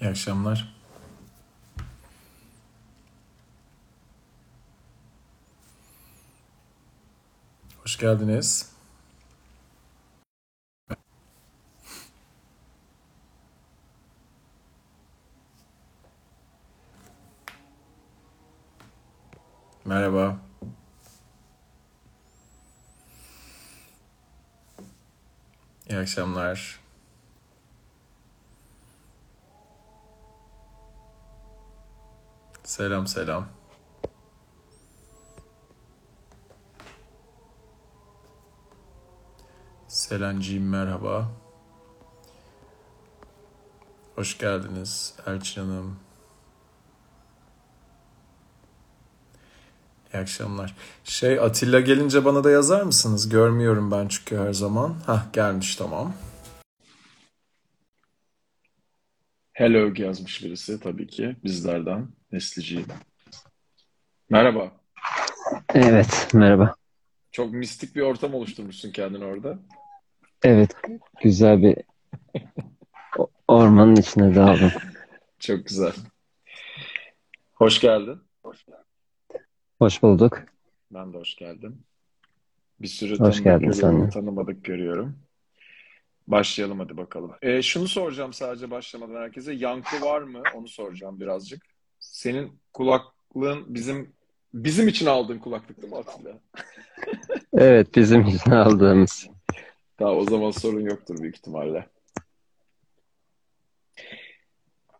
İyi akşamlar. Hoş geldiniz. Merhaba. İyi akşamlar. Selam selam. Selancığım merhaba. Hoş geldiniz Elçin Hanım. İyi akşamlar. Şey Atilla gelince bana da yazar mısınız? Görmüyorum ben çünkü her zaman. Hah gelmiş tamam. Hello yazmış birisi tabii ki bizlerden. Nesliciğim. Merhaba. Evet, merhaba. Çok mistik bir ortam oluşturmuşsun kendini orada. Evet, güzel bir ormanın içine daldım. Çok güzel. Hoş geldin. Hoş bulduk. Ben de hoş geldim. Bir sürü Hoş tanıdık geldin görüyorum, tanımadık görüyorum. Başlayalım hadi bakalım. Ee, şunu soracağım sadece başlamadan herkese. Yankı var mı? Onu soracağım birazcık. Senin kulaklığın bizim bizim için aldığın kulaklık değil mi Atilla? Evet, bizim için aldığımız. Tamam o zaman sorun yoktur büyük ihtimalle.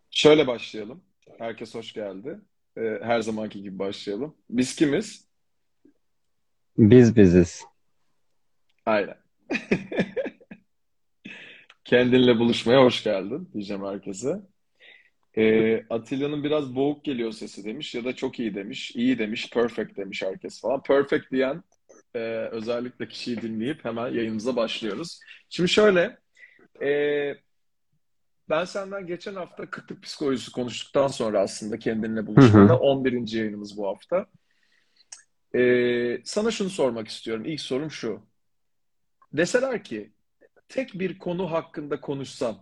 Şöyle başlayalım. Herkes hoş geldi. Ee, her zamanki gibi başlayalım. Biz kimiz? Biz biziz. Aynen. Kendinle buluşmaya hoş geldin diyeceğim herkese. Ee, Atilla'nın biraz boğuk geliyor sesi demiş ya da çok iyi demiş, iyi demiş, perfect demiş herkes falan. Perfect diyen e, özellikle kişiyi dinleyip hemen yayınımıza başlıyoruz. Şimdi şöyle, e, ben senden geçen hafta kıtlık psikolojisi konuştuktan sonra aslında kendinle buluşmada hı. 11. yayınımız bu hafta. E, sana şunu sormak istiyorum. İlk sorum şu. Deseler ki tek bir konu hakkında konuşsan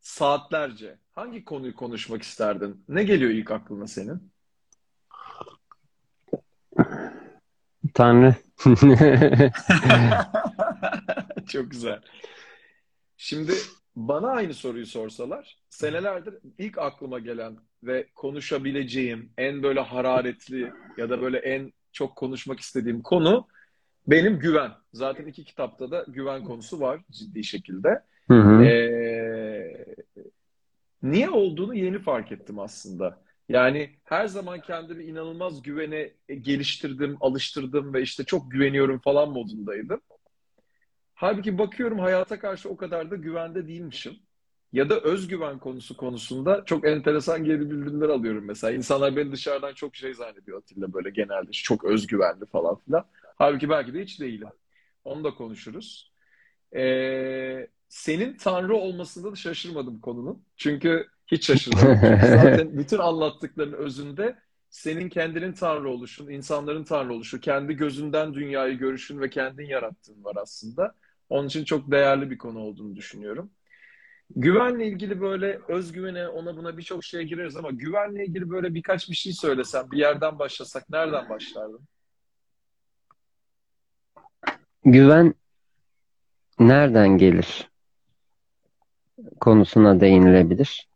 saatlerce hangi konuyu konuşmak isterdin? Ne geliyor ilk aklına senin? Tanrı. Çok güzel. Şimdi bana aynı soruyu sorsalar, senelerdir ilk aklıma gelen ve konuşabileceğim en böyle hararetli ya da böyle en çok konuşmak istediğim konu benim güven. Zaten iki kitapta da güven konusu var ciddi şekilde. Hı hı. Ee, niye olduğunu yeni fark ettim aslında. Yani her zaman kendimi inanılmaz güvene geliştirdim, alıştırdım ve işte çok güveniyorum falan modundaydım. Halbuki bakıyorum hayata karşı o kadar da güvende değilmişim. Ya da özgüven konusu konusunda çok enteresan geri bildirimler alıyorum mesela. İnsanlar beni dışarıdan çok şey zannediyor Atilla böyle genelde çok özgüvenli falan filan. Halbuki belki de hiç değilim. Onu da konuşuruz. Ee, senin Tanrı olmasında da şaşırmadım konunun. Çünkü hiç şaşırmadım. Zaten bütün anlattıkların özünde senin kendinin Tanrı oluşun, insanların Tanrı oluşu, kendi gözünden dünyayı görüşün ve kendin yarattığın var aslında. Onun için çok değerli bir konu olduğunu düşünüyorum. Güvenle ilgili böyle özgüvene, ona buna birçok şeye gireriz ama güvenle ilgili böyle birkaç bir şey söylesem, bir yerden başlasak nereden başlardın? Güven nereden gelir konusuna değinilebilir.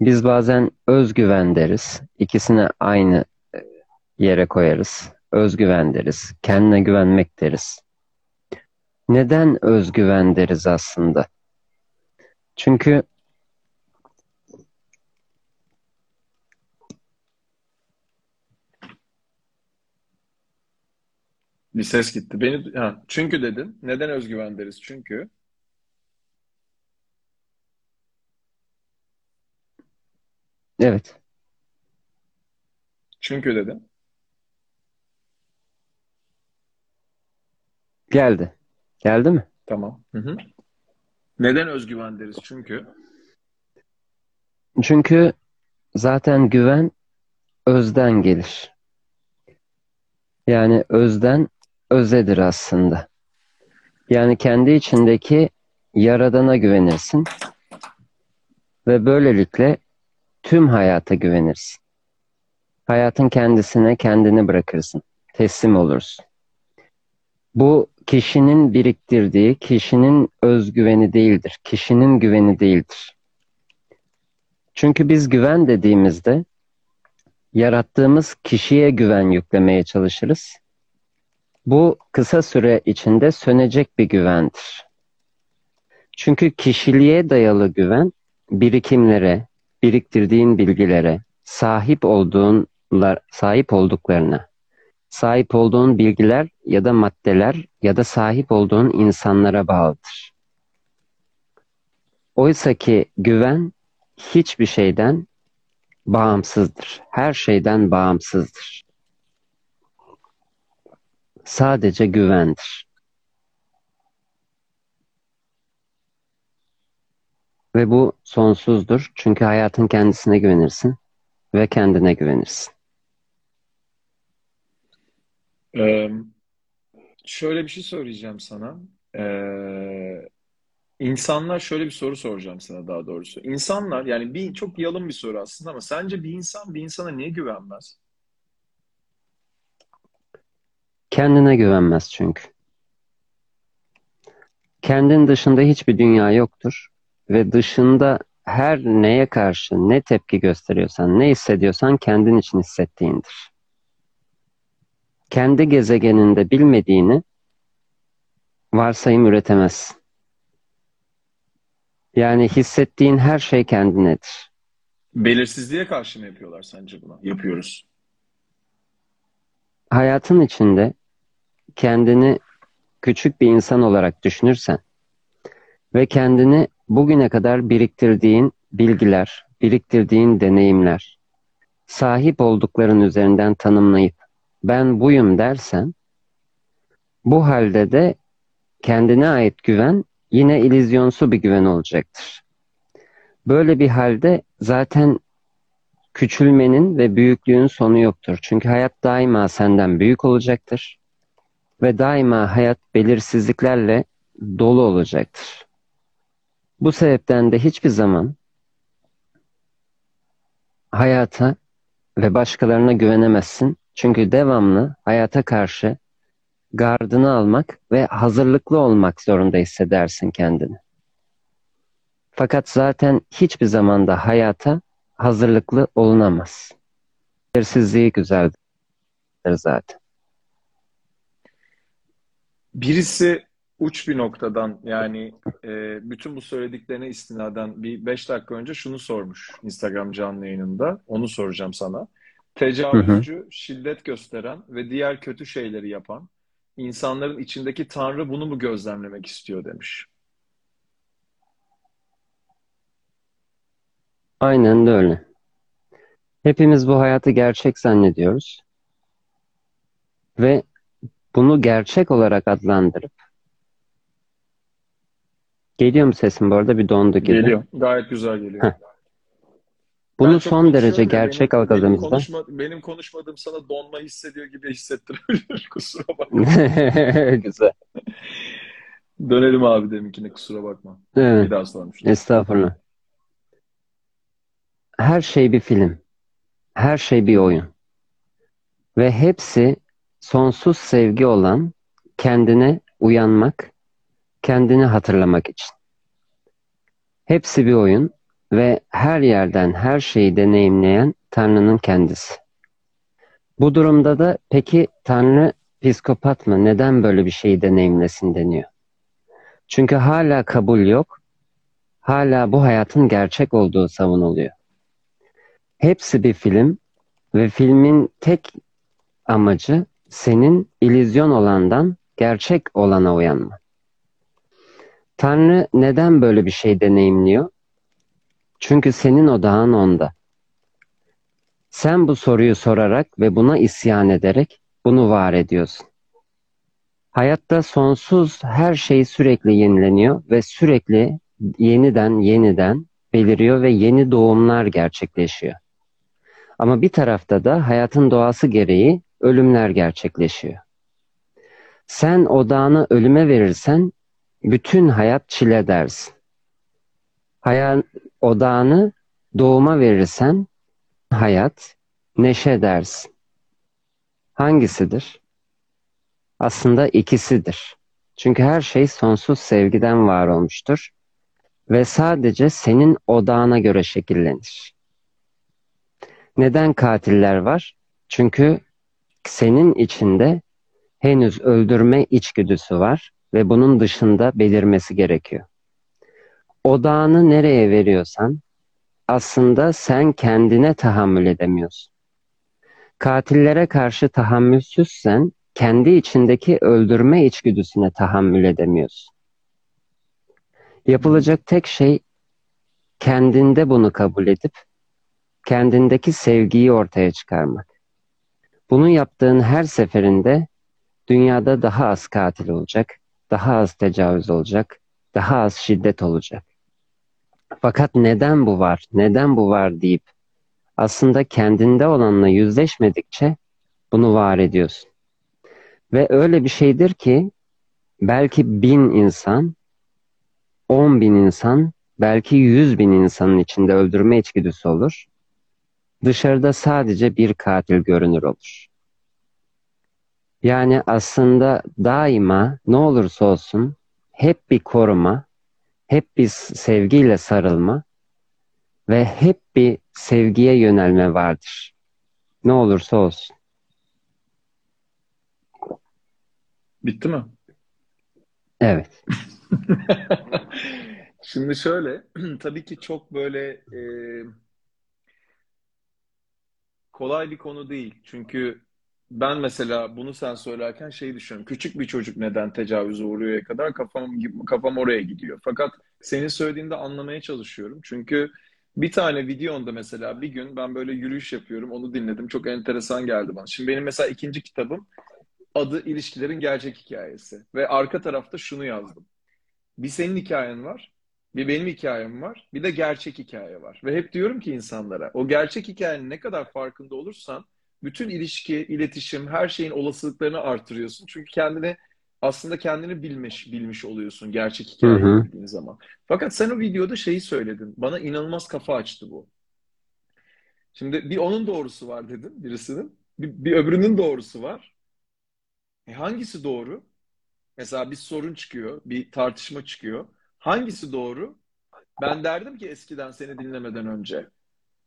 Biz bazen özgüven deriz. İkisini aynı e, yere koyarız. Özgüven deriz. Kendine güvenmek deriz. Neden özgüven deriz aslında? Çünkü Bir ses gitti. Beni ha, çünkü dedin. Neden özgüven deriz? Çünkü. evet, Çünkü dedin. geldi. Geldi mi? Tamam. Hı hı. Neden özgüven deriz? Çünkü. Çünkü zaten güven özden gelir. Yani özden özedir aslında. Yani kendi içindeki yaradana güvenirsin. ve böylelikle tüm hayata güvenirsin. Hayatın kendisine kendini bırakırsın. Teslim olursun. Bu kişinin biriktirdiği, kişinin özgüveni değildir. Kişinin güveni değildir. Çünkü biz güven dediğimizde yarattığımız kişiye güven yüklemeye çalışırız. Bu kısa süre içinde sönecek bir güvendir. Çünkü kişiliğe dayalı güven birikimlere, biriktirdiğin bilgilere, sahip olduğunlar, sahip olduklarına, sahip olduğun bilgiler ya da maddeler ya da sahip olduğun insanlara bağlıdır. Oysa ki güven hiçbir şeyden bağımsızdır. Her şeyden bağımsızdır. Sadece güvendir. Ve bu sonsuzdur. Çünkü hayatın kendisine güvenirsin ve kendine güvenirsin. Ee, şöyle bir şey söyleyeceğim sana. Ee, insanlar şöyle bir soru soracağım sana daha doğrusu. İnsanlar yani bir çok yalın bir soru aslında ama sence bir insan bir insana niye güvenmez? Kendine güvenmez çünkü. Kendin dışında hiçbir dünya yoktur ve dışında her neye karşı ne tepki gösteriyorsan, ne hissediyorsan kendin için hissettiğindir. Kendi gezegeninde bilmediğini varsayım üretemezsin. Yani hissettiğin her şey kendinedir. Belirsizliğe karşı mı yapıyorlar sence buna? Yapıyoruz. Hayatın içinde kendini küçük bir insan olarak düşünürsen ve kendini bugüne kadar biriktirdiğin bilgiler, biriktirdiğin deneyimler, sahip oldukların üzerinden tanımlayıp ben buyum dersen bu halde de kendine ait güven yine ilizyonsu bir güven olacaktır. Böyle bir halde zaten küçülmenin ve büyüklüğün sonu yoktur. Çünkü hayat daima senden büyük olacaktır ve daima hayat belirsizliklerle dolu olacaktır. Bu sebepten de hiçbir zaman hayata ve başkalarına güvenemezsin. Çünkü devamlı hayata karşı gardını almak ve hazırlıklı olmak zorunda hissedersin kendini. Fakat zaten hiçbir zamanda hayata hazırlıklı olunamaz. Belirsizliği güzeldir zaten. Birisi uç bir noktadan yani e, bütün bu söylediklerine istinaden bir beş dakika önce şunu sormuş Instagram canlı yayınında. Onu soracağım sana. Tecavüzcü, hı hı. şiddet gösteren ve diğer kötü şeyleri yapan insanların içindeki Tanrı bunu mu gözlemlemek istiyor demiş. Aynen de öyle. Hepimiz bu hayatı gerçek zannediyoruz. Ve bunu gerçek olarak adlandırıp Geliyor mu sesim bu arada? Bir dondu gibi. Geliyor. Gayet güzel geliyor. Heh. Bunu son derece gerçek benim, algıladığımızda benim, konuşma, benim konuşmadığım sana donma hissediyor gibi hissettirebilir. kusura bakma. güzel. Dönelim abi deminkine kusura bakma. Evet. Bir daha sormuş. Estağfurullah. Her şey bir film. Her şey bir oyun. Ve hepsi sonsuz sevgi olan kendine uyanmak, kendini hatırlamak için. Hepsi bir oyun ve her yerden her şeyi deneyimleyen Tanrı'nın kendisi. Bu durumda da peki Tanrı psikopat mı? Neden böyle bir şeyi deneyimlesin deniyor. Çünkü hala kabul yok. Hala bu hayatın gerçek olduğu savunuluyor. Hepsi bir film ve filmin tek amacı senin ilizyon olandan gerçek olana uyanma. Tanrı neden böyle bir şey deneyimliyor? Çünkü senin odağın onda. Sen bu soruyu sorarak ve buna isyan ederek bunu var ediyorsun. Hayatta sonsuz her şey sürekli yenileniyor ve sürekli yeniden yeniden beliriyor ve yeni doğumlar gerçekleşiyor. Ama bir tarafta da hayatın doğası gereği ölümler gerçekleşiyor. Sen odağını ölüme verirsen bütün hayat çile dersin. Hayal, odağını doğuma verirsen hayat, neşe dersin. Hangisidir? Aslında ikisidir. Çünkü her şey sonsuz sevgiden var olmuştur ve sadece senin odağına göre şekillenir. Neden katiller var? Çünkü senin içinde henüz öldürme içgüdüsü var ve bunun dışında belirmesi gerekiyor. Odağını nereye veriyorsan aslında sen kendine tahammül edemiyorsun. Katillere karşı tahammülsüzsen kendi içindeki öldürme içgüdüsüne tahammül edemiyorsun. Yapılacak tek şey kendinde bunu kabul edip kendindeki sevgiyi ortaya çıkarmak. Bunu yaptığın her seferinde dünyada daha az katil olacak, daha az tecavüz olacak, daha az şiddet olacak. Fakat neden bu var, neden bu var deyip aslında kendinde olanla yüzleşmedikçe bunu var ediyorsun. Ve öyle bir şeydir ki belki bin insan, on bin insan, belki yüz bin insanın içinde öldürme içgüdüsü olur. Dışarıda sadece bir katil görünür olur. Yani aslında daima ne olursa olsun hep bir koruma, hep bir sevgiyle sarılma ve hep bir sevgiye yönelme vardır. Ne olursa olsun. Bitti mi? Evet. Şimdi şöyle, tabii ki çok böyle e, kolay bir konu değil. Çünkü ben mesela bunu sen söylerken şey düşünüyorum. Küçük bir çocuk neden tecavüze uğruyor kadar kafam kafam oraya gidiyor. Fakat senin söylediğinde anlamaya çalışıyorum. Çünkü bir tane videonda mesela bir gün ben böyle yürüyüş yapıyorum. Onu dinledim. Çok enteresan geldi bana. Şimdi benim mesela ikinci kitabım adı ilişkilerin gerçek hikayesi. Ve arka tarafta şunu yazdım. Bir senin hikayen var. Bir benim hikayem var. Bir de gerçek hikaye var. Ve hep diyorum ki insanlara o gerçek hikayenin ne kadar farkında olursan bütün ilişki, iletişim, her şeyin olasılıklarını artırıyorsun. Çünkü kendini aslında kendini bilmiş bilmiş oluyorsun gerçek hikayeyi bildiğin zaman. Fakat sen o videoda şeyi söyledin. Bana inanılmaz kafa açtı bu. Şimdi bir onun doğrusu var dedim birisinin. Bir, bir öbürünün doğrusu var. E hangisi doğru? Mesela bir sorun çıkıyor, bir tartışma çıkıyor. Hangisi doğru? Ben derdim ki eskiden seni dinlemeden önce.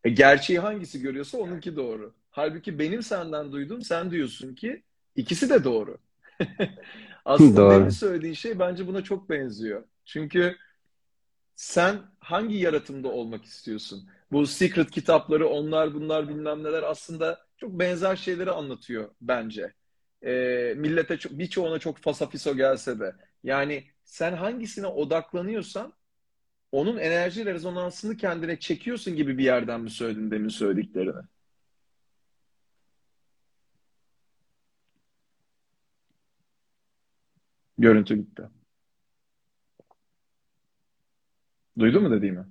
E gerçeği hangisi görüyorsa onunki doğru. Halbuki benim senden duyduğum sen diyorsun ki ikisi de doğru. Aslında doğru. benim söylediğin şey bence buna çok benziyor. Çünkü sen hangi yaratımda olmak istiyorsun? Bu secret kitapları, onlar bunlar bilmem neler aslında çok benzer şeyleri anlatıyor bence. E, millete birçoğuna çok fasafiso gelse de. Yani sen hangisine odaklanıyorsan onun enerji rezonansını kendine çekiyorsun gibi bir yerden mi söyledin demin söylediklerini? Görüntü gitti. Duydun mu dediğimi?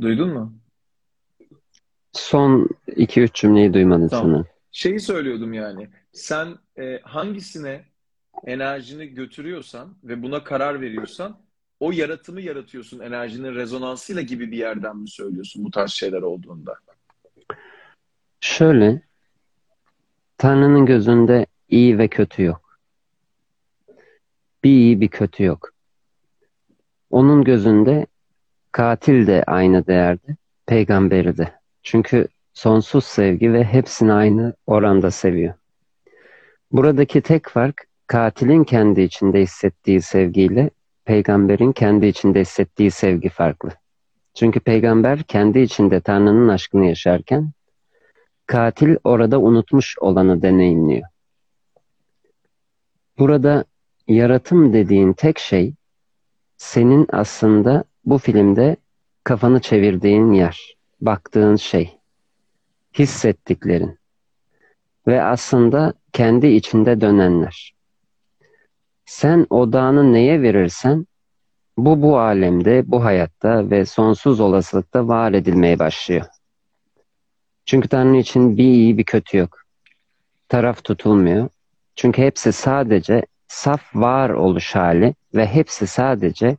Duydun mu? Son 2-3 cümleyi duymadım Tamam. sanırım. Şeyi söylüyordum yani. Sen e, hangisine enerjini götürüyorsan ve buna karar veriyorsan o yaratımı yaratıyorsun enerjinin rezonansıyla gibi bir yerden mi söylüyorsun bu tarz şeyler olduğunda? Şöyle, Tanrı'nın gözünde iyi ve kötü yok. Bir iyi bir kötü yok. Onun gözünde katil de aynı değerde, peygamberi de. Çünkü sonsuz sevgi ve hepsini aynı oranda seviyor. Buradaki tek fark katilin kendi içinde hissettiği sevgiyle peygamberin kendi içinde hissettiği sevgi farklı. Çünkü peygamber kendi içinde Tanrı'nın aşkını yaşarken katil orada unutmuş olanı deneyimliyor. Burada yaratım dediğin tek şey senin aslında bu filmde kafanı çevirdiğin yer, baktığın şey, hissettiklerin ve aslında kendi içinde dönenler. Sen odağını neye verirsen bu bu alemde, bu hayatta ve sonsuz olasılıkta var edilmeye başlıyor. Çünkü Tanrı için bir iyi bir kötü yok. Taraf tutulmuyor. Çünkü hepsi sadece saf varoluş hali ve hepsi sadece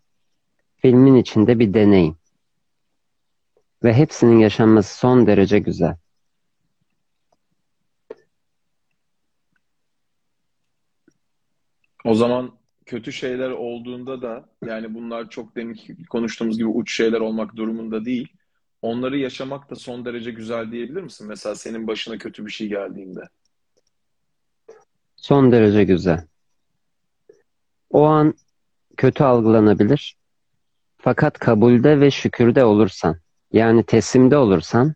filmin içinde bir deneyim. Ve hepsinin yaşanması son derece güzel. O zaman kötü şeyler olduğunda da yani bunlar çok demin konuştuğumuz gibi uç şeyler olmak durumunda değil. Onları yaşamak da son derece güzel diyebilir misin? Mesela senin başına kötü bir şey geldiğinde. Son derece güzel. O an kötü algılanabilir. Fakat kabulde ve şükürde olursan, yani teslimde olursan,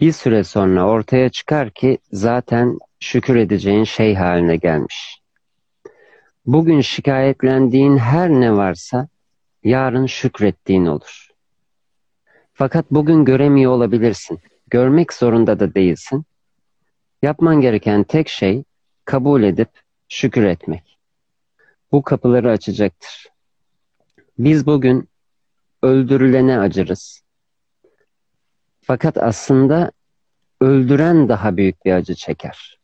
bir süre sonra ortaya çıkar ki zaten şükür edeceğin şey haline gelmiş. Bugün şikayetlendiğin her ne varsa yarın şükrettiğin olur. Fakat bugün göremiyor olabilirsin. Görmek zorunda da değilsin. Yapman gereken tek şey kabul edip şükür etmek. Bu kapıları açacaktır. Biz bugün öldürülene acırız. Fakat aslında öldüren daha büyük bir acı çeker.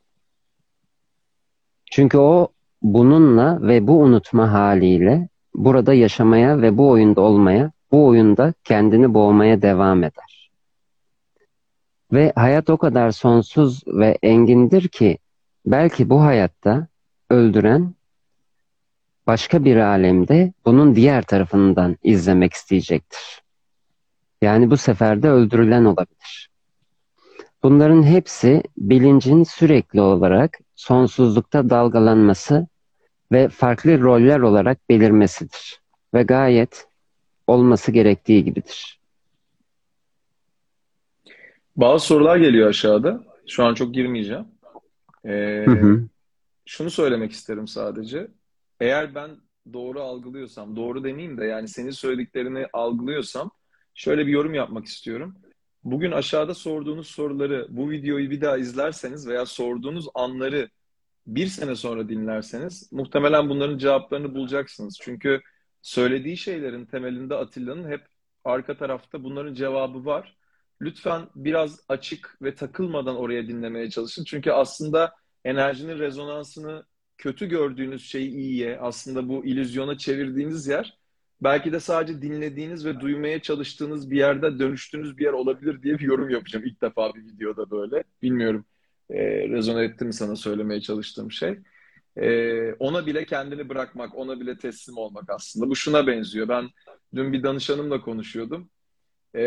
Çünkü o bununla ve bu unutma haliyle burada yaşamaya ve bu oyunda olmaya, bu oyunda kendini boğmaya devam eder. Ve hayat o kadar sonsuz ve engindir ki belki bu hayatta öldüren başka bir alemde bunun diğer tarafından izlemek isteyecektir. Yani bu sefer de öldürülen olabilir. Bunların hepsi bilincin sürekli olarak sonsuzlukta dalgalanması ve farklı roller olarak belirmesidir. Ve gayet olması gerektiği gibidir. Bazı sorular geliyor aşağıda. Şu an çok girmeyeceğim. Ee, hı hı. Şunu söylemek isterim sadece. Eğer ben doğru algılıyorsam, doğru demeyeyim de yani senin söylediklerini algılıyorsam şöyle bir yorum yapmak istiyorum. Bugün aşağıda sorduğunuz soruları, bu videoyu bir daha izlerseniz veya sorduğunuz anları bir sene sonra dinlerseniz muhtemelen bunların cevaplarını bulacaksınız. Çünkü söylediği şeylerin temelinde Atilla'nın hep arka tarafta bunların cevabı var. Lütfen biraz açık ve takılmadan oraya dinlemeye çalışın. Çünkü aslında enerjinin rezonansını kötü gördüğünüz şeyi iyiye, aslında bu illüzyona çevirdiğiniz yer belki de sadece dinlediğiniz ve duymaya çalıştığınız bir yerde dönüştüğünüz bir yer olabilir diye bir yorum yapacağım ilk defa bir videoda böyle. Bilmiyorum e, rezone etti mi sana söylemeye çalıştığım şey. E, ona bile kendini bırakmak, ona bile teslim olmak aslında. Bu şuna benziyor. Ben dün bir danışanımla konuşuyordum. E,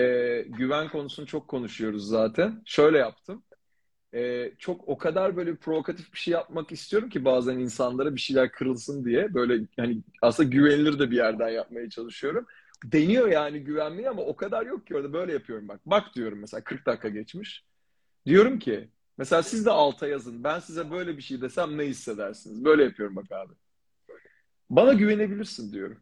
güven konusunu çok konuşuyoruz zaten. Şöyle yaptım. E, çok o kadar böyle provokatif bir şey yapmak istiyorum ki bazen insanlara bir şeyler kırılsın diye. Böyle hani aslında güvenilir de bir yerden yapmaya çalışıyorum. Deniyor yani güvenmeyi ama o kadar yok ki orada böyle yapıyorum bak. Bak diyorum mesela 40 dakika geçmiş. Diyorum ki mesela siz de alta yazın. Ben size böyle bir şey desem ne hissedersiniz? Böyle yapıyorum bak abi. Bana güvenebilirsin diyorum.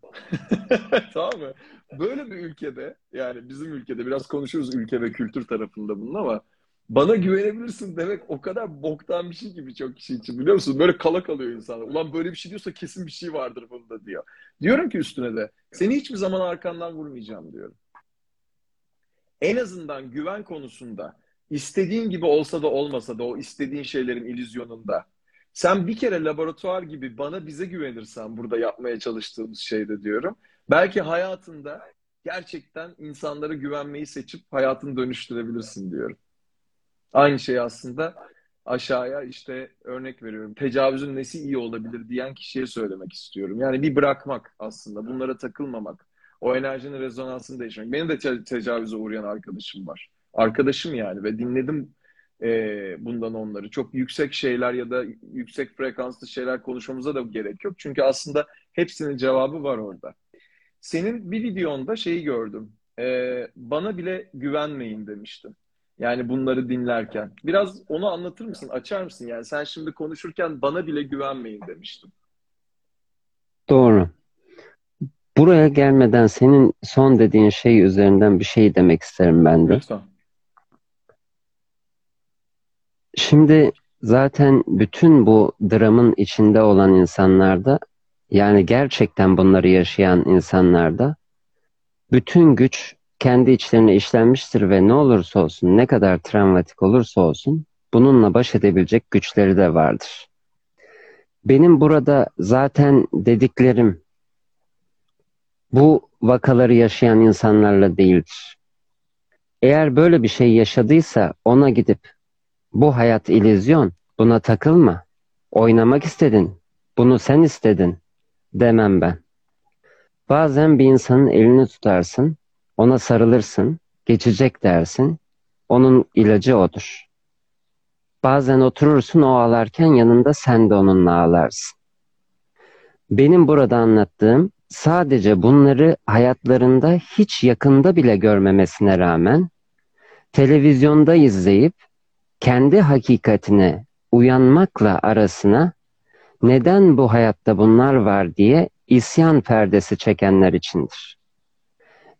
tamam mı? Böyle bir ülkede yani bizim ülkede biraz konuşuruz ülke ve kültür tarafında bunun ama bana güvenebilirsin demek o kadar boktan bir şey gibi çok kişi için biliyor musun? Böyle kala kalıyor insanlar. Ulan böyle bir şey diyorsa kesin bir şey vardır bunda diyor. Diyorum ki üstüne de seni hiçbir zaman arkandan vurmayacağım diyorum. En azından güven konusunda istediğin gibi olsa da olmasa da o istediğin şeylerin illüzyonunda sen bir kere laboratuvar gibi bana bize güvenirsen burada yapmaya çalıştığımız şeyde diyorum. Belki hayatında gerçekten insanlara güvenmeyi seçip hayatını dönüştürebilirsin diyorum. Aynı şey aslında aşağıya işte örnek veriyorum. Tecavüzün nesi iyi olabilir diyen kişiye söylemek istiyorum. Yani bir bırakmak aslında. Bunlara takılmamak. O enerjinin rezonansını değiştirmek. Benim de te- tecavüze uğrayan arkadaşım var. Arkadaşım yani ve dinledim e, bundan onları. Çok yüksek şeyler ya da yüksek frekanslı şeyler konuşmamıza da gerek yok. Çünkü aslında hepsinin cevabı var orada. Senin bir videonda şeyi gördüm. E, bana bile güvenmeyin demiştin. Yani bunları dinlerken. Biraz onu anlatır mısın? Açar mısın? Yani sen şimdi konuşurken bana bile güvenmeyin demiştin. Doğru. Buraya gelmeden senin son dediğin şey üzerinden bir şey demek isterim ben de. Lütfen. Şimdi zaten bütün bu dramın içinde olan insanlarda yani gerçekten bunları yaşayan insanlarda bütün güç kendi içlerine işlenmiştir ve ne olursa olsun, ne kadar travmatik olursa olsun bununla baş edebilecek güçleri de vardır. Benim burada zaten dediklerim bu vakaları yaşayan insanlarla değildir. Eğer böyle bir şey yaşadıysa ona gidip bu hayat illüzyon, buna takılma, oynamak istedin, bunu sen istedin demem ben. Bazen bir insanın elini tutarsın, ona sarılırsın, geçecek dersin, onun ilacı odur. Bazen oturursun o ağlarken yanında sen de onunla ağlarsın. Benim burada anlattığım sadece bunları hayatlarında hiç yakında bile görmemesine rağmen televizyonda izleyip kendi hakikatine uyanmakla arasına neden bu hayatta bunlar var diye isyan perdesi çekenler içindir.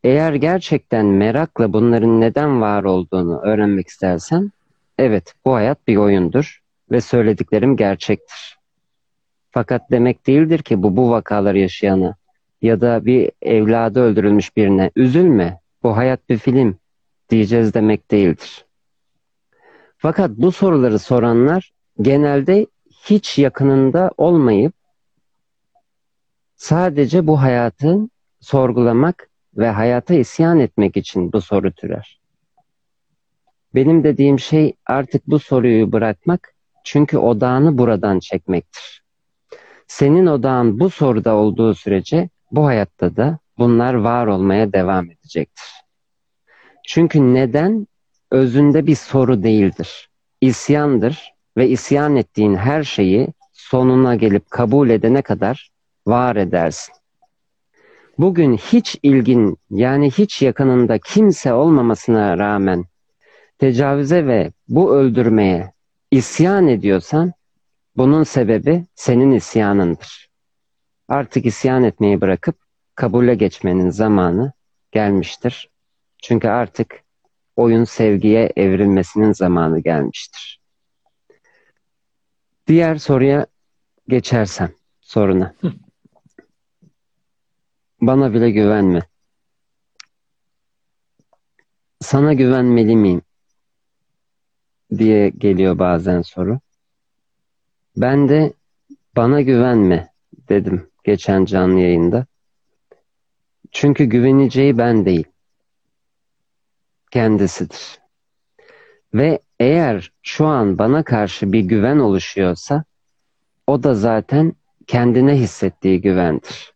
Eğer gerçekten merakla bunların neden var olduğunu öğrenmek istersen, evet bu hayat bir oyundur ve söylediklerim gerçektir. Fakat demek değildir ki bu bu vakaları yaşayana ya da bir evladı öldürülmüş birine üzülme, bu hayat bir film diyeceğiz demek değildir. Fakat bu soruları soranlar genelde hiç yakınında olmayıp sadece bu hayatın sorgulamak ve hayata isyan etmek için bu soru türer. Benim dediğim şey artık bu soruyu bırakmak çünkü odağını buradan çekmektir. Senin odağın bu soruda olduğu sürece bu hayatta da bunlar var olmaya devam edecektir. Çünkü neden özünde bir soru değildir. İsyandır ve isyan ettiğin her şeyi sonuna gelip kabul edene kadar var edersin. Bugün hiç ilgin yani hiç yakınında kimse olmamasına rağmen tecavüze ve bu öldürmeye isyan ediyorsan bunun sebebi senin isyanındır. Artık isyan etmeyi bırakıp kabule geçmenin zamanı gelmiştir. Çünkü artık oyun sevgiye evrilmesinin zamanı gelmiştir. Diğer soruya geçersem soruna. Bana bile güvenme. Sana güvenmeli miyim? diye geliyor bazen soru. Ben de bana güvenme dedim geçen canlı yayında. Çünkü güveneceği ben değil. Kendisidir. Ve eğer şu an bana karşı bir güven oluşuyorsa o da zaten kendine hissettiği güvendir.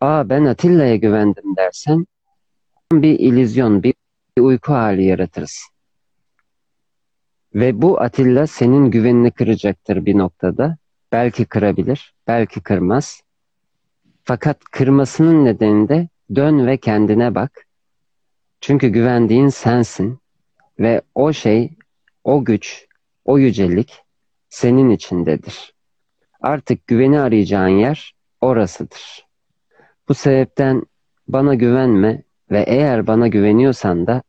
Aa ben Atilla'ya güvendim dersen bir ilizyon, bir uyku hali yaratırız. Ve bu Atilla senin güvenini kıracaktır bir noktada. Belki kırabilir, belki kırmaz. Fakat kırmasının nedeni de dön ve kendine bak. Çünkü güvendiğin sensin ve o şey, o güç, o yücelik senin içindedir. Artık güveni arayacağın yer orasıdır. Bu sebepten bana güvenme ve eğer bana güveniyorsan da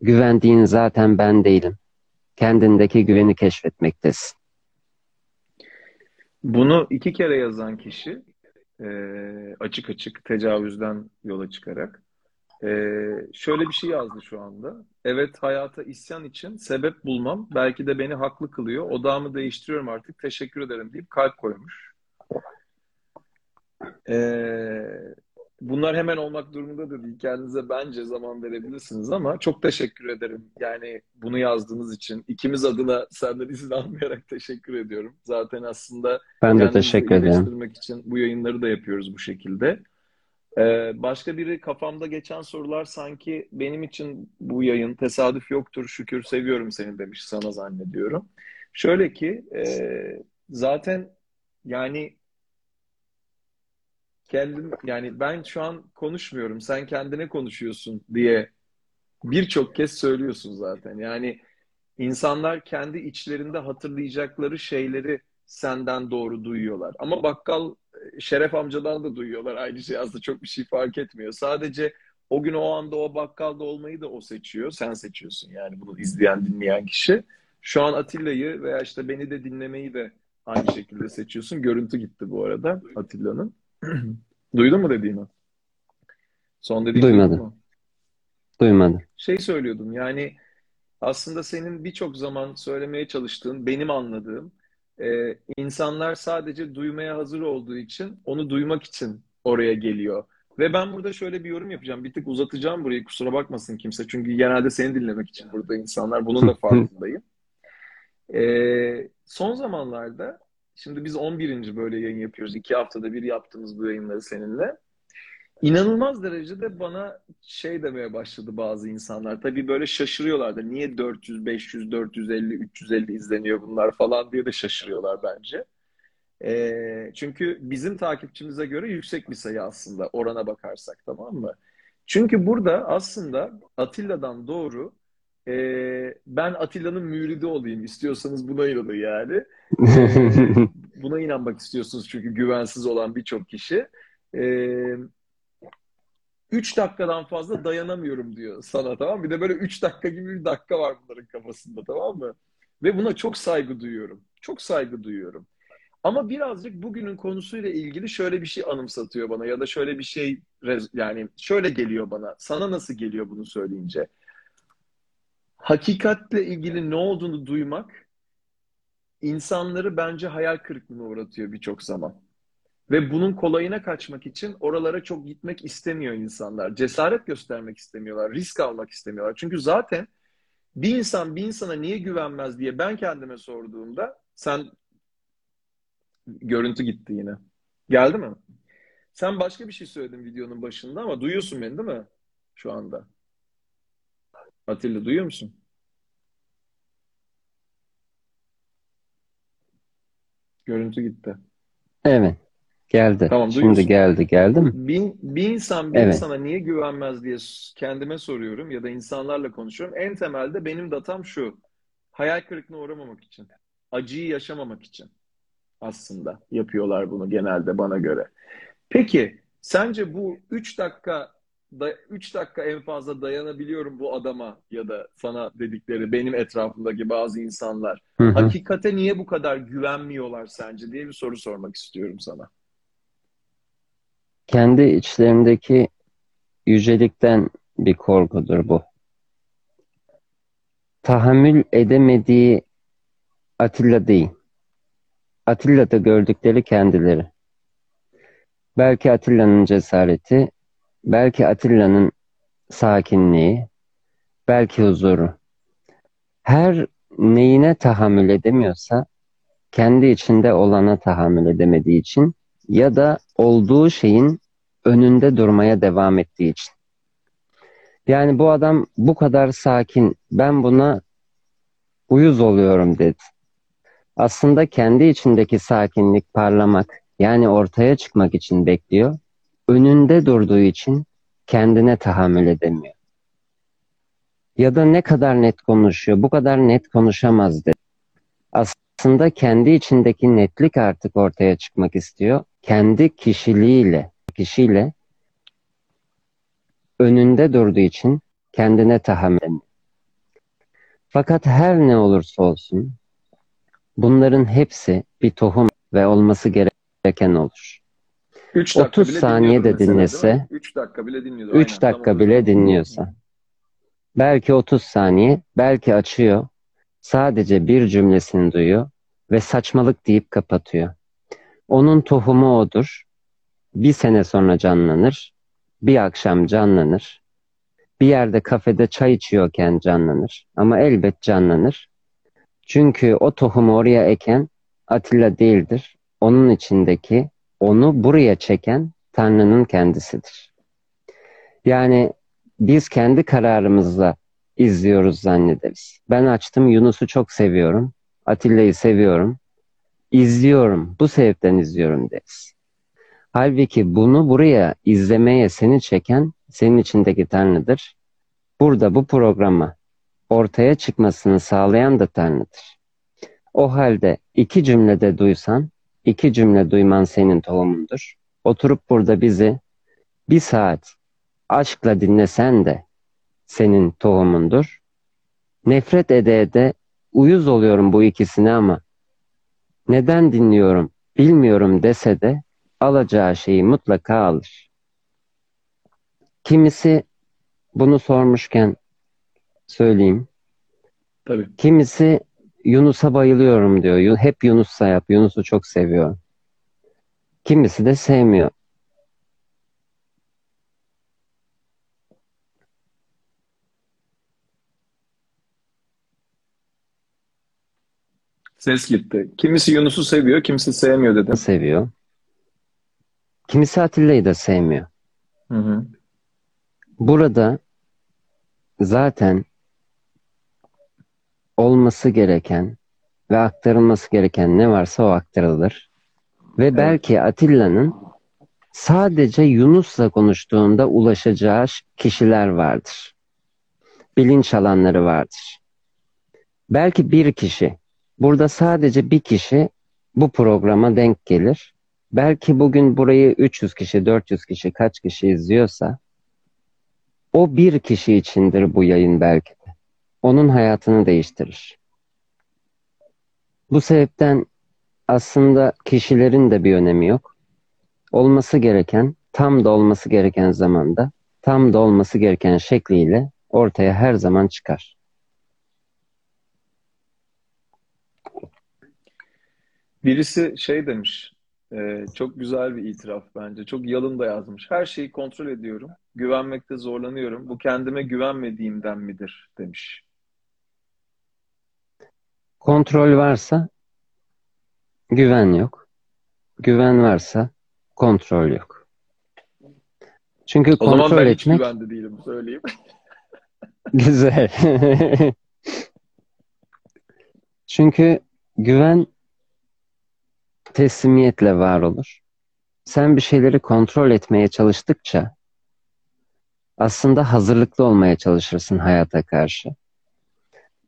güvendiğin zaten ben değilim. Kendindeki güveni keşfetmektesin. Bunu iki kere yazan kişi e, açık açık tecavüzden yola çıkarak e, şöyle bir şey yazdı şu anda. Evet hayata isyan için sebep bulmam belki de beni haklı kılıyor. Odağımı değiştiriyorum artık teşekkür ederim deyip kalp koymuş. Ee, bunlar hemen olmak durumunda da değil. Kendinize bence zaman verebilirsiniz ama çok teşekkür ederim. Yani bunu yazdığınız için. ikimiz adına senden izin almayarak teşekkür ediyorum. Zaten aslında ben de teşekkür ederim. için bu yayınları da yapıyoruz bu şekilde. Ee, başka biri kafamda geçen sorular sanki benim için bu yayın tesadüf yoktur şükür seviyorum seni demiş sana zannediyorum. Şöyle ki e, zaten yani kendim yani ben şu an konuşmuyorum sen kendine konuşuyorsun diye birçok kez söylüyorsun zaten. Yani insanlar kendi içlerinde hatırlayacakları şeyleri senden doğru duyuyorlar. Ama bakkal Şeref amcadan da duyuyorlar aynı şey aslında çok bir şey fark etmiyor. Sadece o gün o anda o bakkalda olmayı da o seçiyor. Sen seçiyorsun yani bunu izleyen dinleyen kişi. Şu an Atilla'yı veya işte beni de dinlemeyi de aynı şekilde seçiyorsun. Görüntü gitti bu arada Atilla'nın. Duydun mu dediğimi? Son dediğimi Duymadım. Mu? Duymadım. Şey söylüyordum yani aslında senin birçok zaman söylemeye çalıştığın, benim anladığım e, insanlar sadece duymaya hazır olduğu için onu duymak için oraya geliyor. Ve ben burada şöyle bir yorum yapacağım. Bir tık uzatacağım burayı kusura bakmasın kimse. Çünkü genelde seni dinlemek için burada insanlar. Bunun da farkındayım. E, son zamanlarda şimdi biz 11. böyle yayın yapıyoruz. İki haftada bir yaptığımız bu yayınları seninle. İnanılmaz derecede bana şey demeye başladı bazı insanlar. Tabii böyle şaşırıyorlar da niye 400, 500, 450, 350 izleniyor bunlar falan diye de şaşırıyorlar bence. E, çünkü bizim takipçimize göre yüksek bir sayı aslında orana bakarsak tamam mı? Çünkü burada aslında Atilla'dan doğru e, ben Atilla'nın müridi olayım istiyorsanız buna inanın yani. E, buna inanmak istiyorsunuz çünkü güvensiz olan birçok kişi. E, 3 dakikadan fazla dayanamıyorum diyor sana tamam? Bir de böyle 3 dakika gibi bir dakika var bunların kafasında tamam mı? Ve buna çok saygı duyuyorum. Çok saygı duyuyorum. Ama birazcık bugünün konusuyla ilgili şöyle bir şey anımsatıyor bana ya da şöyle bir şey yani şöyle geliyor bana. Sana nasıl geliyor bunu söyleyince? Hakikatle ilgili ne olduğunu duymak insanları bence hayal kırıklığına uğratıyor birçok zaman. Ve bunun kolayına kaçmak için oralara çok gitmek istemiyor insanlar. Cesaret göstermek istemiyorlar, risk almak istemiyorlar. Çünkü zaten bir insan bir insana niye güvenmez diye ben kendime sorduğumda sen Görüntü gitti yine. Geldi mi? Sen başka bir şey söyledin videonun başında ama duyuyorsun beni değil mi? Şu anda. Atilla duyuyor musun? Görüntü gitti. Evet. Geldi. Tamam, Şimdi duyuyorsun. geldi. Geldi mi? Bir, bir insan bir Evet. insana niye güvenmez diye kendime soruyorum ya da insanlarla konuşuyorum. En temelde benim datam şu. Hayal kırıklığına uğramamak için. Acıyı yaşamamak için aslında yapıyorlar bunu genelde bana göre. Peki sence bu 3 dakika 3 dakika en fazla dayanabiliyorum bu adama ya da sana dedikleri benim etrafımdaki bazı insanlar Hı hı. hakikate niye bu kadar güvenmiyorlar sence diye bir soru sormak istiyorum sana. Kendi içlerindeki yücelikten bir korkudur bu. Tahammül edemediği Atilla değil. Atilla'da gördükleri kendileri. Belki Atilla'nın cesareti, belki Atilla'nın sakinliği, belki huzuru. Her neyine tahammül edemiyorsa kendi içinde olana tahammül edemediği için ya da olduğu şeyin önünde durmaya devam ettiği için. Yani bu adam bu kadar sakin, ben buna uyuz oluyorum dedi. Aslında kendi içindeki sakinlik parlamak, yani ortaya çıkmak için bekliyor. Önünde durduğu için kendine tahammül edemiyor. Ya da ne kadar net konuşuyor, bu kadar net konuşamaz dedi. Aslında kendi içindeki netlik artık ortaya çıkmak istiyor. Kendi kişiliğiyle, kişiyle önünde durduğu için kendine tahammül edemiyor. Fakat her ne olursa olsun bunların hepsi bir tohum ve olması gereken olur. 3 dakika 30 bile saniye de mesela, dinlese, değil mi? 3 dakika bile dinliyordu. 3 Aynen, dakika tam onu bile dinliyorsa, belki 30 saniye, belki açıyor, sadece bir cümlesini duyuyor ve saçmalık deyip kapatıyor. Onun tohumu odur. Bir sene sonra canlanır, bir akşam canlanır, bir yerde kafede çay içiyorken canlanır ama elbet canlanır. Çünkü o tohumu oraya eken Atilla değildir. Onun içindeki, onu buraya çeken Tanrı'nın kendisidir. Yani biz kendi kararımızla izliyoruz zannederiz. Ben açtım Yunus'u çok seviyorum. Atilla'yı seviyorum. İzliyorum. Bu sebepten izliyorum deriz. Halbuki bunu buraya izlemeye seni çeken senin içindeki Tanrı'dır. Burada bu programa ortaya çıkmasını sağlayan da Tanrı'dır. O halde iki cümlede duysan, iki cümle duyman senin tohumundur. Oturup burada bizi bir saat aşkla dinlesen de senin tohumundur. Nefret ede ede uyuz oluyorum bu ikisine ama neden dinliyorum bilmiyorum dese de alacağı şeyi mutlaka alır. Kimisi bunu sormuşken söyleyeyim. Tabii. Kimisi Yunus'a bayılıyorum diyor. Hep Yunus'a yap. Yunus'u çok seviyor. Kimisi de sevmiyor. Ses gitti. Kimisi Yunus'u seviyor, kimisi sevmiyor dedi. Seviyor. Kimisi Atilla'yı da sevmiyor. Hı hı. Burada zaten olması gereken ve aktarılması gereken ne varsa o aktarılır. Ve belki Atilla'nın sadece Yunus'la konuştuğunda ulaşacağı kişiler vardır. Bilinç alanları vardır. Belki bir kişi, burada sadece bir kişi bu programa denk gelir. Belki bugün burayı 300 kişi, 400 kişi, kaç kişi izliyorsa o bir kişi içindir bu yayın belki. Onun hayatını değiştirir. Bu sebepten aslında kişilerin de bir önemi yok. Olması gereken, tam da olması gereken zamanda, tam da olması gereken şekliyle ortaya her zaman çıkar. Birisi şey demiş, e, çok güzel bir itiraf bence. Çok yalın da yazmış. Her şeyi kontrol ediyorum. Güvenmekte zorlanıyorum. Bu kendime güvenmediğimden midir demiş. Kontrol varsa güven yok. Güven varsa kontrol yok. Çünkü O zaman kontrol ben hiç etmek güvende değilim söyleyeyim. güzel. Çünkü güven teslimiyetle var olur. Sen bir şeyleri kontrol etmeye çalıştıkça aslında hazırlıklı olmaya çalışırsın hayata karşı.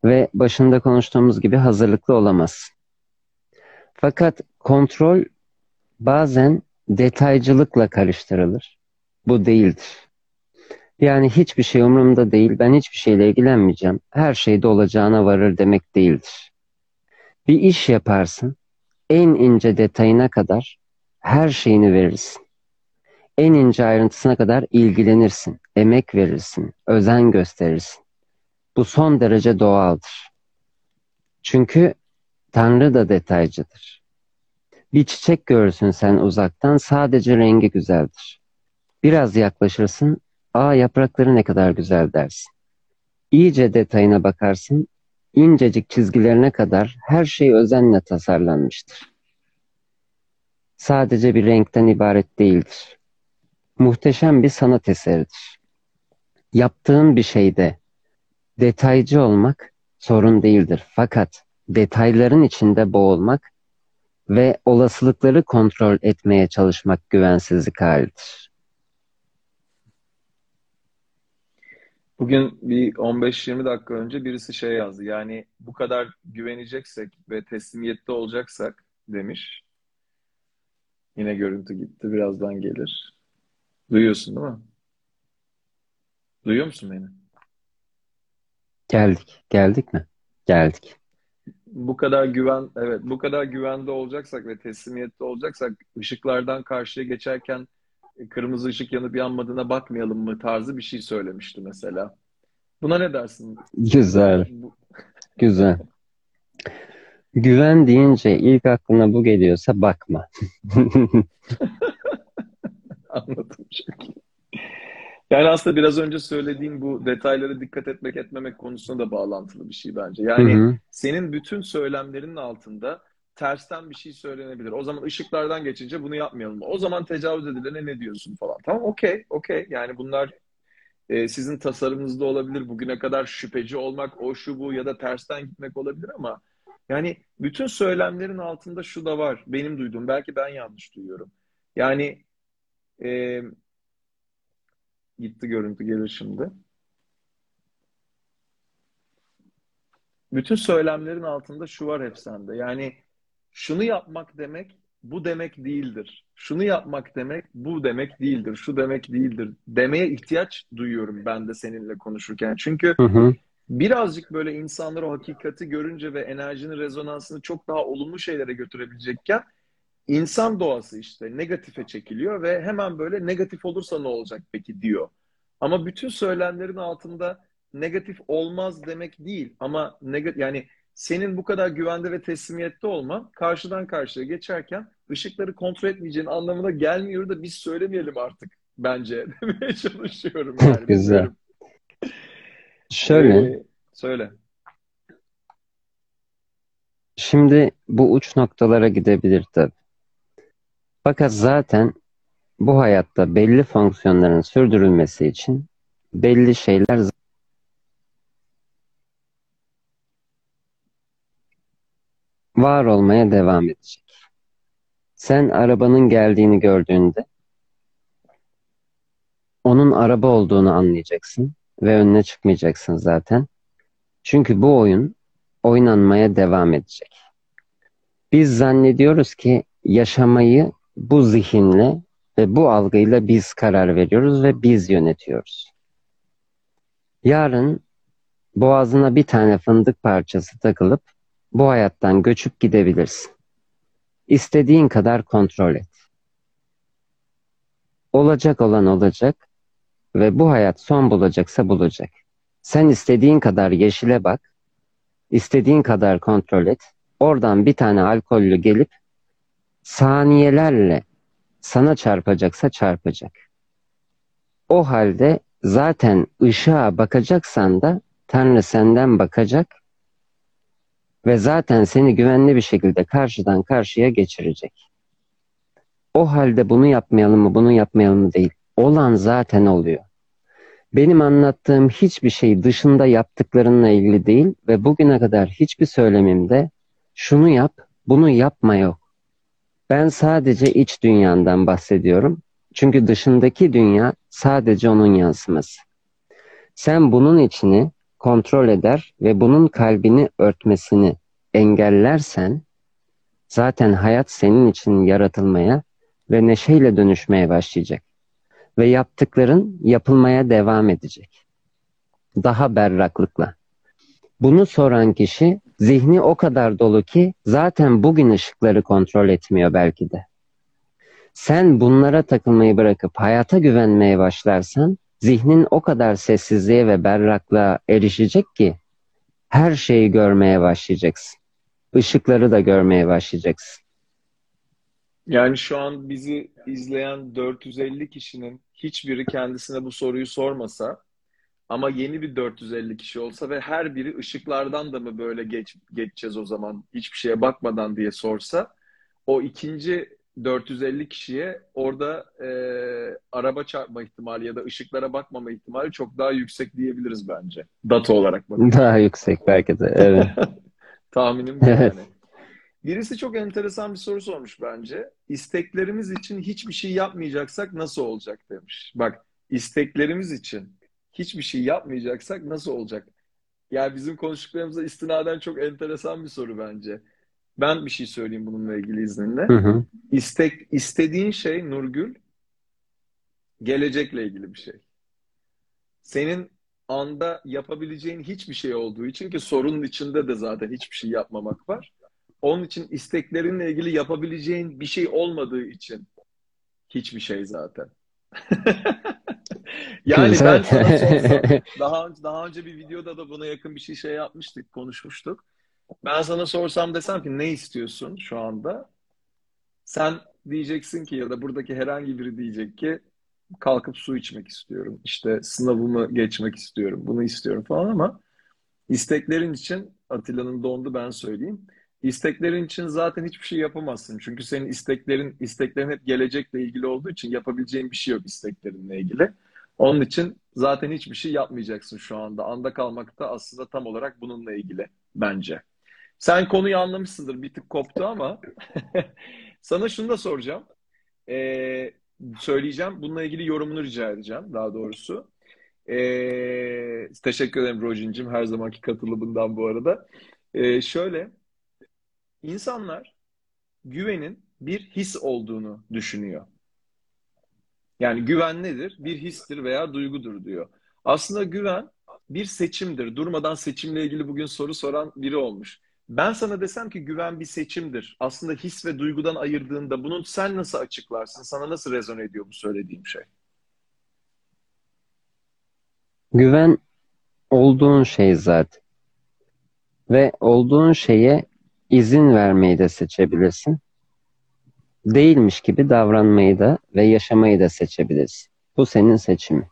Ve başında konuştuğumuz gibi hazırlıklı olamazsın. Fakat kontrol bazen detaycılıkla karıştırılır. Bu değildir. Yani hiçbir şey umurumda değil, ben hiçbir şeyle ilgilenmeyeceğim, her şeyde olacağına varır demek değildir. Bir iş yaparsın, en ince detayına kadar her şeyini verirsin. En ince ayrıntısına kadar ilgilenirsin, emek verirsin, özen gösterirsin. Bu son derece doğaldır. Çünkü Tanrı da detaycıdır. Bir çiçek görürsün sen uzaktan sadece rengi güzeldir. Biraz yaklaşırsın, aa yaprakları ne kadar güzel dersin. İyice detayına bakarsın, incecik çizgilerine kadar her şey özenle tasarlanmıştır. Sadece bir renkten ibaret değildir. Muhteşem bir sanat eseridir. Yaptığın bir şeyde detaycı olmak sorun değildir. Fakat detayların içinde boğulmak ve olasılıkları kontrol etmeye çalışmak güvensizlik halidir. Bugün bir 15-20 dakika önce birisi şey yazdı. Yani bu kadar güveneceksek ve teslimiyette olacaksak demiş. Yine görüntü gitti. Birazdan gelir. Duyuyorsun değil mi? Duyuyor musun beni? Geldik. Geldik mi? Geldik. Bu kadar güven, evet, bu kadar güvende olacaksak ve teslimiyette olacaksak ışıklardan karşıya geçerken kırmızı ışık yanıp yanmadığına bakmayalım mı tarzı bir şey söylemişti mesela. Buna ne dersin? Güzel. Bu- Güzel. Güven deyince ilk aklına bu geliyorsa bakma. Anladım çok iyi. Yani aslında biraz önce söylediğim bu detaylara dikkat etmek etmemek konusuna da bağlantılı bir şey bence. Hı Yani hı. senin bütün söylemlerinin altında tersten bir şey söylenebilir. O zaman ışıklardan geçince bunu yapmayalım. O zaman tecavüz edilene ne diyorsun falan. Tamam okey okey. Yani bunlar e, sizin tasarımınızda olabilir. Bugüne kadar şüpheci olmak, o şu bu ya da tersten gitmek olabilir ama yani bütün söylemlerin altında şu da var. Benim duyduğum. Belki ben yanlış duyuyorum. Yani e, gitti görüntü gelir şimdi. Bütün söylemlerin altında şu var hep sende. Yani şunu yapmak demek bu demek değildir. Şunu yapmak demek bu demek değildir. Şu demek değildir. Demeye ihtiyaç duyuyorum ben de seninle konuşurken. Çünkü Hı hı. birazcık böyle insanlar o hakikati görünce ve enerjinin rezonansını çok daha olumlu şeylere götürebilecekken insan doğası işte negatife çekiliyor ve hemen böyle negatif olursa ne olacak peki diyor. Ama bütün söylemlerin altında negatif olmaz demek değil ama negatif yani senin bu kadar güvende ve teslimiyette olman karşıdan karşıya geçerken ışıkları kontrol etmeyeceğin anlamına gelmiyor da biz söylemeyelim artık bence demeye çalışıyorum. Yani. Güzel. Şöyle. Ee, söyle. Şimdi bu uç noktalara gidebilir tabii. Fakat zaten bu hayatta belli fonksiyonların sürdürülmesi için belli şeyler var olmaya devam edecek. Sen arabanın geldiğini gördüğünde onun araba olduğunu anlayacaksın ve önüne çıkmayacaksın zaten. Çünkü bu oyun oynanmaya devam edecek. Biz zannediyoruz ki yaşamayı bu zihinle ve bu algıyla biz karar veriyoruz ve biz yönetiyoruz. Yarın boğazına bir tane fındık parçası takılıp bu hayattan göçüp gidebilirsin. İstediğin kadar kontrol et. Olacak olan olacak ve bu hayat son bulacaksa bulacak. Sen istediğin kadar yeşile bak, istediğin kadar kontrol et. Oradan bir tane alkollü gelip saniyelerle sana çarpacaksa çarpacak. O halde zaten ışığa bakacaksan da Tanrı senden bakacak ve zaten seni güvenli bir şekilde karşıdan karşıya geçirecek. O halde bunu yapmayalım mı, bunu yapmayalım mı değil. Olan zaten oluyor. Benim anlattığım hiçbir şey dışında yaptıklarınla ilgili değil ve bugüne kadar hiçbir söylemimde şunu yap, bunu yapma yok. Ben sadece iç dünyandan bahsediyorum. Çünkü dışındaki dünya sadece onun yansıması. Sen bunun içini kontrol eder ve bunun kalbini örtmesini engellersen zaten hayat senin için yaratılmaya ve neşeyle dönüşmeye başlayacak. Ve yaptıkların yapılmaya devam edecek. Daha berraklıkla. Bunu soran kişi zihni o kadar dolu ki zaten bugün ışıkları kontrol etmiyor belki de. Sen bunlara takılmayı bırakıp hayata güvenmeye başlarsan zihnin o kadar sessizliğe ve berraklığa erişecek ki her şeyi görmeye başlayacaksın. Işıkları da görmeye başlayacaksın. Yani şu an bizi izleyen 450 kişinin hiçbiri kendisine bu soruyu sormasa ama yeni bir 450 kişi olsa ve her biri ışıklardan da mı böyle geç, geçeceğiz o zaman hiçbir şeye bakmadan diye sorsa o ikinci 450 kişiye orada e, araba çarpma ihtimali ya da ışıklara bakmama ihtimali çok daha yüksek diyebiliriz bence. Data olarak bakınca. Daha yüksek belki de evet. Tahminim bu evet. yani. Birisi çok enteresan bir soru sormuş bence. İsteklerimiz için hiçbir şey yapmayacaksak nasıl olacak demiş. Bak isteklerimiz için hiçbir şey yapmayacaksak nasıl olacak? Yani bizim konuştuklarımıza istinaden çok enteresan bir soru bence. Ben bir şey söyleyeyim bununla ilgili izninle. Hı hı. İstek, istediğin şey Nurgül gelecekle ilgili bir şey. Senin anda yapabileceğin hiçbir şey olduğu için ki sorunun içinde de zaten hiçbir şey yapmamak var. Onun için isteklerinle ilgili yapabileceğin bir şey olmadığı için hiçbir şey zaten. yani ben sana sorsam, daha, daha önce bir videoda da buna yakın bir şey şey yapmıştık, konuşmuştuk. Ben sana sorsam desem ki ne istiyorsun şu anda? Sen diyeceksin ki ya da buradaki herhangi biri diyecek ki kalkıp su içmek istiyorum. İşte sınavımı geçmek istiyorum. Bunu istiyorum falan ama isteklerin için Atilla'nın dondu ben söyleyeyim. İsteklerin için zaten hiçbir şey yapamazsın. Çünkü senin isteklerin isteklerin hep gelecekle ilgili olduğu için yapabileceğin bir şey yok isteklerinle ilgili. Onun için zaten hiçbir şey yapmayacaksın şu anda. Anda kalmak da aslında tam olarak bununla ilgili bence. Sen konuyu anlamışsındır. Bir tık koptu ama sana şunu da soracağım. Ee, söyleyeceğim. Bununla ilgili yorumunu rica edeceğim daha doğrusu. Ee, teşekkür ederim Rojin'cim her zamanki katılımından bu arada. Ee, şöyle insanlar güvenin bir his olduğunu düşünüyor. Yani güven nedir? Bir histir veya duygudur diyor. Aslında güven bir seçimdir. Durmadan seçimle ilgili bugün soru soran biri olmuş. Ben sana desem ki güven bir seçimdir. Aslında his ve duygudan ayırdığında bunu sen nasıl açıklarsın? Sana nasıl rezon ediyor bu söylediğim şey? Güven olduğun şey zaten. Ve olduğun şeye izin vermeyi de seçebilirsin. Değilmiş gibi davranmayı da ve yaşamayı da seçebilirsin. Bu senin seçimin.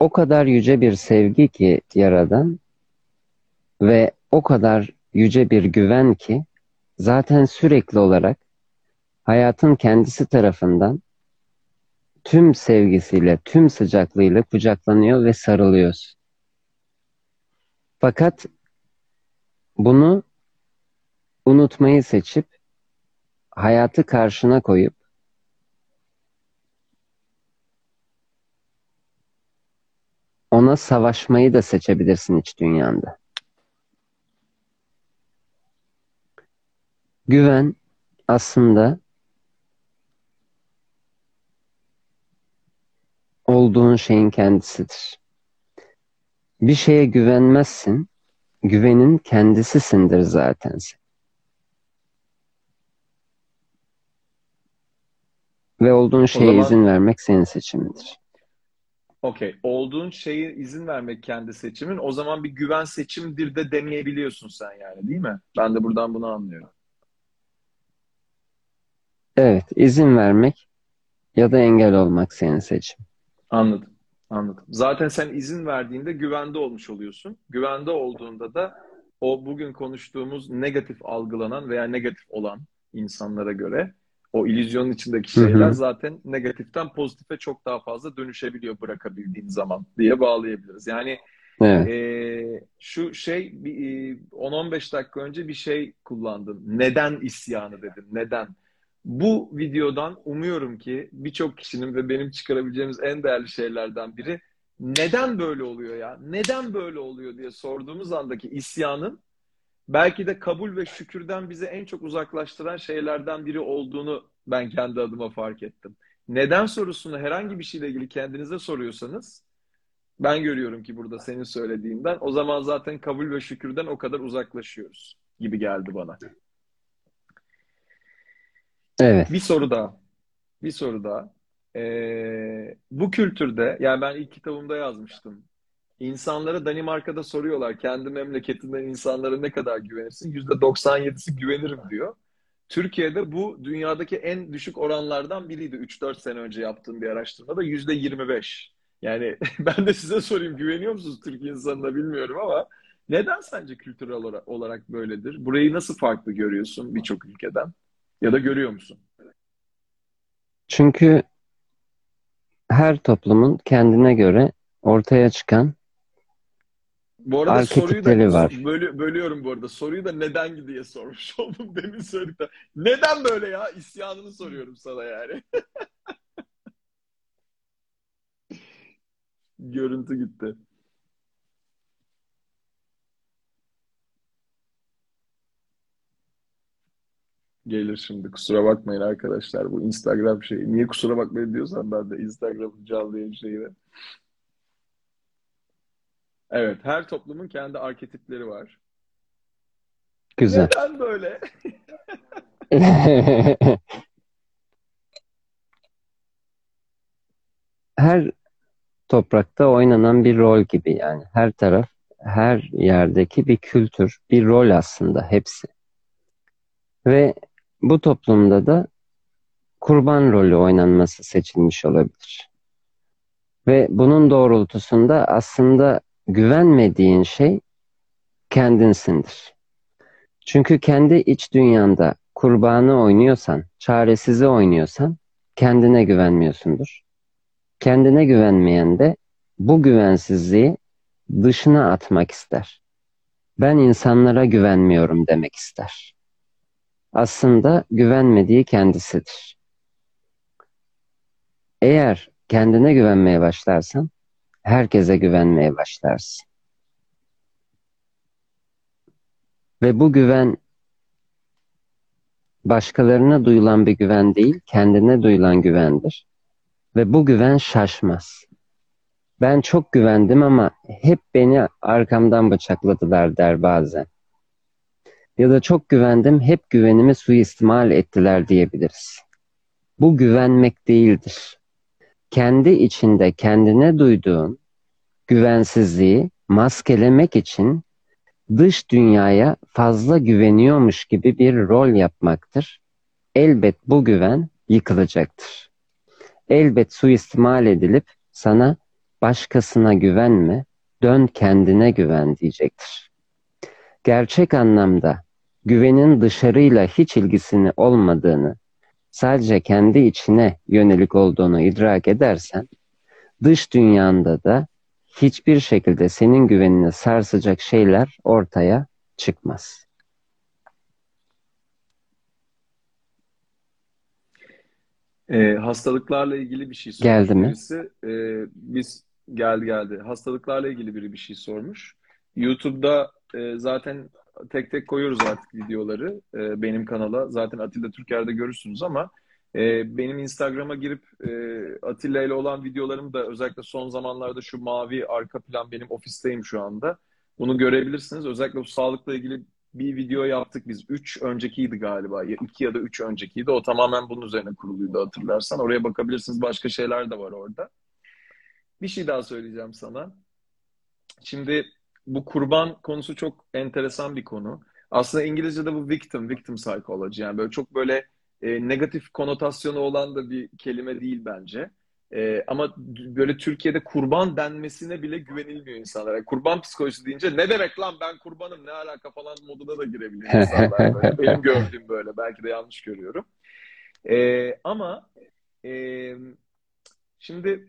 O kadar yüce bir sevgi ki Yaradan ve o kadar yüce bir güven ki zaten sürekli olarak hayatın kendisi tarafından tüm sevgisiyle, tüm sıcaklığıyla kucaklanıyor ve sarılıyorsun. Fakat bunu unutmayı seçip hayatı karşına koyup ona savaşmayı da seçebilirsin iç dünyanda. Güven aslında olduğun şeyin kendisidir. Bir şeye güvenmezsin, güvenin kendisisindir zaten sen. Ve olduğun şeye zaman, izin vermek senin seçimindir. Okey. Olduğun şeye izin vermek kendi seçimin. O zaman bir güven seçimdir de demeyebiliyorsun sen yani değil mi? Ben de buradan bunu anlıyorum. Evet. izin vermek ya da engel olmak senin seçim. Anladım. Anladım. Zaten sen izin verdiğinde güvende olmuş oluyorsun. Güvende olduğunda da o bugün konuştuğumuz negatif algılanan veya negatif olan insanlara göre o illüzyonun içindeki şeyler hı hı. zaten negatiften pozitife çok daha fazla dönüşebiliyor bırakabildiğin zaman diye bağlayabiliriz. Yani evet. e, şu şey e, 10-15 dakika önce bir şey kullandın. Neden isyanı dedin? Neden? Bu videodan umuyorum ki birçok kişinin ve benim çıkarabileceğimiz en değerli şeylerden biri neden böyle oluyor ya? Neden böyle oluyor diye sorduğumuz andaki isyanın belki de kabul ve şükürden bizi en çok uzaklaştıran şeylerden biri olduğunu ben kendi adıma fark ettim. Neden sorusunu herhangi bir şeyle ilgili kendinize soruyorsanız ben görüyorum ki burada senin söylediğinden o zaman zaten kabul ve şükürden o kadar uzaklaşıyoruz gibi geldi bana. Evet. Bir soru daha. Bir soru daha. Ee, bu kültürde, yani ben ilk kitabımda yazmıştım. İnsanlara Danimarka'da soruyorlar kendi memleketinden insanlara ne kadar güvenirsin? %97'si güvenirim diyor. Türkiye'de bu dünyadaki en düşük oranlardan biriydi. 3-4 sene önce yaptığım bir araştırmada %25. Yani ben de size sorayım güveniyor musunuz Türk insanına bilmiyorum ama neden sence kültürel olarak böyledir? Burayı nasıl farklı görüyorsun birçok ülkeden? Ya da görüyor musun? Çünkü her toplumun kendine göre ortaya çıkan bu arada soruyu da var. Bölü, bölüyorum bu arada. Soruyu da neden diye sormuş oldum demin söyledikten. Neden böyle ya? İsyanını soruyorum sana yani. Görüntü gitti. Gelir şimdi. Kusura bakmayın arkadaşlar. Bu Instagram şeyi. Niye kusura bakmayın diyorsan ben de Instagram'ın canlı yayın şeyine. Evet. Her toplumun kendi arketipleri var. Güzel. Neden böyle? her toprakta oynanan bir rol gibi yani. Her taraf, her yerdeki bir kültür, bir rol aslında hepsi. Ve bu toplumda da kurban rolü oynanması seçilmiş olabilir. Ve bunun doğrultusunda aslında güvenmediğin şey kendinsindir. Çünkü kendi iç dünyanda kurbanı oynuyorsan, çaresizi oynuyorsan kendine güvenmiyorsundur. Kendine güvenmeyen de bu güvensizliği dışına atmak ister. Ben insanlara güvenmiyorum demek ister aslında güvenmediği kendisidir. Eğer kendine güvenmeye başlarsan herkese güvenmeye başlarsın. Ve bu güven başkalarına duyulan bir güven değil, kendine duyulan güvendir. Ve bu güven şaşmaz. Ben çok güvendim ama hep beni arkamdan bıçakladılar der bazen ya da çok güvendim, hep güvenimi suistimal ettiler diyebiliriz. Bu güvenmek değildir. Kendi içinde kendine duyduğun güvensizliği maskelemek için dış dünyaya fazla güveniyormuş gibi bir rol yapmaktır. Elbet bu güven yıkılacaktır. Elbet suistimal edilip sana başkasına güvenme, dön kendine güven diyecektir. Gerçek anlamda güvenin dışarıyla hiç ilgisini olmadığını, sadece kendi içine yönelik olduğunu idrak edersen, dış dünyanda da hiçbir şekilde senin güvenini sarsacak şeyler ortaya çıkmaz. E, hastalıklarla ilgili bir şey sormuş Geldi mi? birisi. E, biz geldi geldi. Hastalıklarla ilgili biri bir şey sormuş. YouTube'da e, zaten tek tek koyuyoruz artık videoları e, benim kanala. Zaten Atilla Türker'de görürsünüz ama e, benim Instagram'a girip e, Atilla ile olan videolarım da özellikle son zamanlarda şu mavi arka plan benim ofisteyim şu anda. Bunu görebilirsiniz. Özellikle bu sağlıkla ilgili bir video yaptık biz. Üç öncekiydi galiba. Ya iki ya da üç öncekiydi. O tamamen bunun üzerine kuruluydu hatırlarsan. Oraya bakabilirsiniz. Başka şeyler de var orada. Bir şey daha söyleyeceğim sana. Şimdi bu kurban konusu çok enteresan bir konu. Aslında İngilizce'de bu victim, victim psychology. Yani böyle çok böyle e, negatif konotasyonu olan da bir kelime değil bence. E, ama böyle Türkiye'de kurban denmesine bile güvenilmiyor insanlara. Yani kurban psikolojisi deyince ne demek lan ben kurbanım ne alaka falan moduna da girebiliyor insanlar. Böyle. Benim gördüğüm böyle. Belki de yanlış görüyorum. E, ama e, şimdi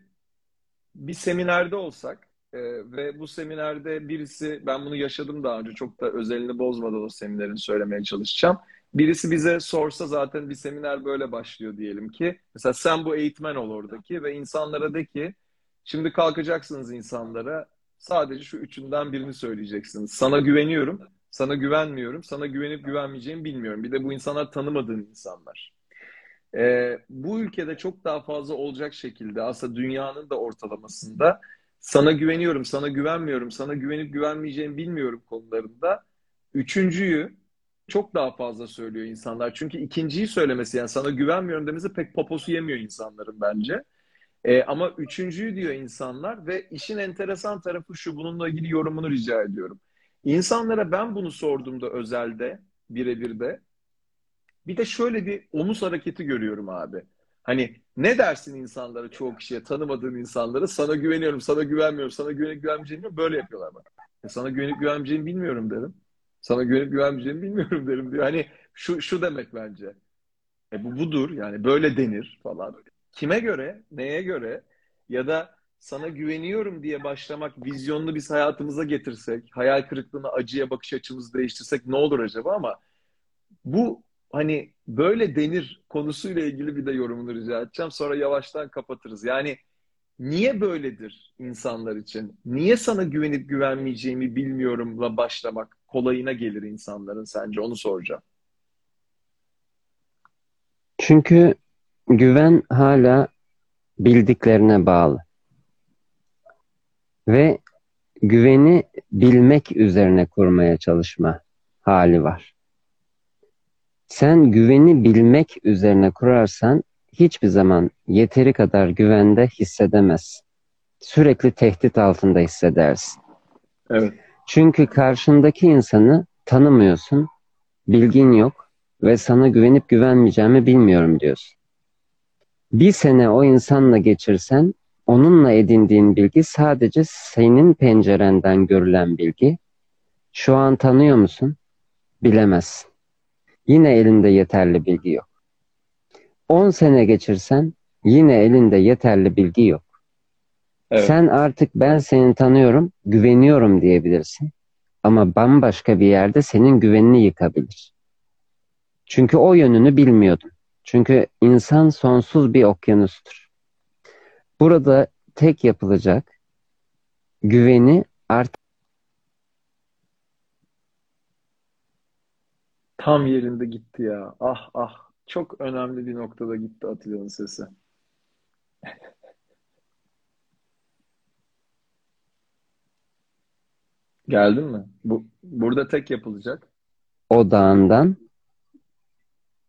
bir seminerde olsak e, ve bu seminerde birisi ben bunu yaşadım daha önce çok da özelini bozmadan o seminerin söylemeye çalışacağım. Birisi bize sorsa zaten bir seminer böyle başlıyor diyelim ki. Mesela sen bu eğitmen ol oradaki ve insanlara de ki şimdi kalkacaksınız insanlara sadece şu üçünden birini söyleyeceksiniz. Sana güveniyorum, sana güvenmiyorum, sana güvenip güvenmeyeceğimi bilmiyorum. Bir de bu insanlar tanımadığın insanlar. Ee, bu ülkede çok daha fazla olacak şekilde aslında dünyanın da ortalamasında sana güveniyorum, sana güvenmiyorum, sana güvenip güvenmeyeceğimi bilmiyorum konularında üçüncüyü çok daha fazla söylüyor insanlar. Çünkü ikinciyi söylemesi yani sana güvenmiyorum demesi pek poposu yemiyor insanların bence. E, ama üçüncüyü diyor insanlar ve işin enteresan tarafı şu bununla ilgili yorumunu rica ediyorum. İnsanlara ben bunu sorduğumda özelde birebir de bir de şöyle bir omuz hareketi görüyorum abi. Hani ne dersin insanlara çoğu kişiye tanımadığın insanlara sana güveniyorum sana güvenmiyorum sana güvenip güvenmeyeceğimi böyle yapıyorlar bak. E, sana güvenip güvenmeyeceğimi bilmiyorum dedim. Sana güvenip güvenmeyeceğimi bilmiyorum derim diyor. Hani şu, şu demek bence. E bu budur yani böyle denir falan. Kime göre, neye göre ya da sana güveniyorum diye başlamak, vizyonlu biz hayatımıza getirsek, hayal kırıklığına, acıya bakış açımızı değiştirsek ne olur acaba ama bu hani böyle denir konusuyla ilgili bir de yorumunu rica edeceğim. Sonra yavaştan kapatırız. Yani niye böyledir insanlar için? Niye sana güvenip güvenmeyeceğimi bilmiyorumla başlamak kolayına gelir insanların sence? Onu soracağım. Çünkü güven hala bildiklerine bağlı. Ve güveni bilmek üzerine kurmaya çalışma hali var. Sen güveni bilmek üzerine kurarsan hiçbir zaman yeteri kadar güvende hissedemezsin. Sürekli tehdit altında hissedersin. Evet. Çünkü karşındaki insanı tanımıyorsun, bilgin yok ve sana güvenip güvenmeyeceğimi bilmiyorum diyorsun. Bir sene o insanla geçirsen onunla edindiğin bilgi sadece senin pencerenden görülen bilgi. Şu an tanıyor musun? Bilemezsin. Yine elinde yeterli bilgi yok. 10 sene geçirsen yine elinde yeterli bilgi yok. Evet. Sen artık ben seni tanıyorum, güveniyorum diyebilirsin. Ama bambaşka bir yerde senin güvenini yıkabilir. Çünkü o yönünü bilmiyordun. Çünkü insan sonsuz bir okyanustur. Burada tek yapılacak güveni artık tam yerinde gitti ya. Ah ah. Çok önemli bir noktada gitti Atilla'nın sesi. Geldin mi? Bu burada tek yapılacak. Odağından.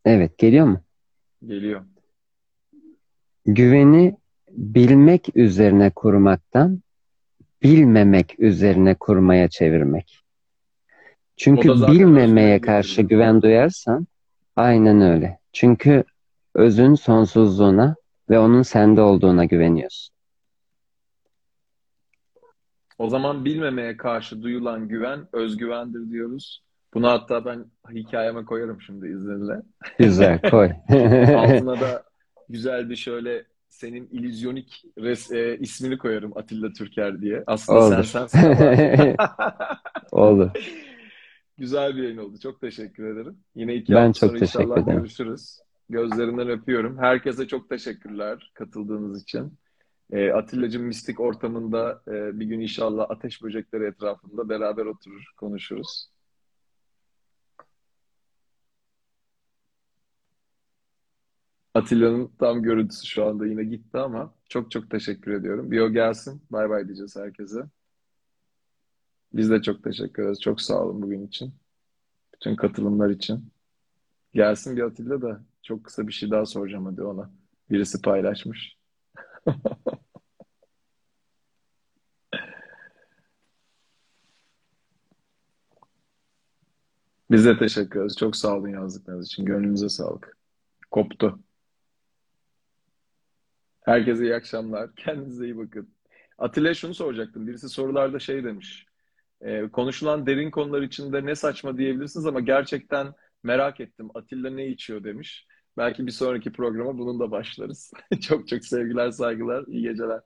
Evet, geliyor mu? Geliyor. Güveni bilmek üzerine kurmaktan bilmemek üzerine kurmaya çevirmek. Çünkü bilmemeye karşı güven duyarsan aynen öyle. Çünkü özün sonsuzluğuna ve onun sende olduğuna güveniyorsun. O zaman bilmemeye karşı duyulan güven özgüvendir diyoruz. Bunu hatta ben hikayeme koyarım şimdi izninle. Güzel, koy. Altına da güzel bir şöyle senin illüzyonik res, e, ismini koyarım Atilla Türker diye. Aslında sen Olur. sensin ama. Olur. Güzel bir yayın oldu. Çok teşekkür ederim. Yine iki Ben hafta çok sonra teşekkür inşallah ederim. görüşürüz. Gözlerinden öpüyorum. Herkese çok teşekkürler katıldığınız için. E, Atilla'cığım mistik ortamında e, bir gün inşallah ateş böcekleri etrafında beraber oturur, konuşuruz. Atilla'nın tam görüntüsü şu anda yine gitti ama çok çok teşekkür ediyorum. Bir o gelsin. Bay bay diyeceğiz herkese. Biz de çok teşekkür ederiz. Çok sağ olun bugün için. Bütün katılımlar için. Gelsin bir Atilla da çok kısa bir şey daha soracağım hadi ona. Birisi paylaşmış. Biz de teşekkür ederiz. Çok sağ olun yazdıklarınız için. Gönlünüze sağlık. Koptu. Herkese iyi akşamlar. Kendinize iyi bakın. Atilla şunu soracaktım. Birisi sorularda şey demiş. Ee, konuşulan derin konular içinde ne saçma diyebilirsiniz ama gerçekten merak ettim. Atilla ne içiyor demiş. Belki bir sonraki programa bunun da başlarız. Çok çok sevgiler, saygılar, iyi geceler.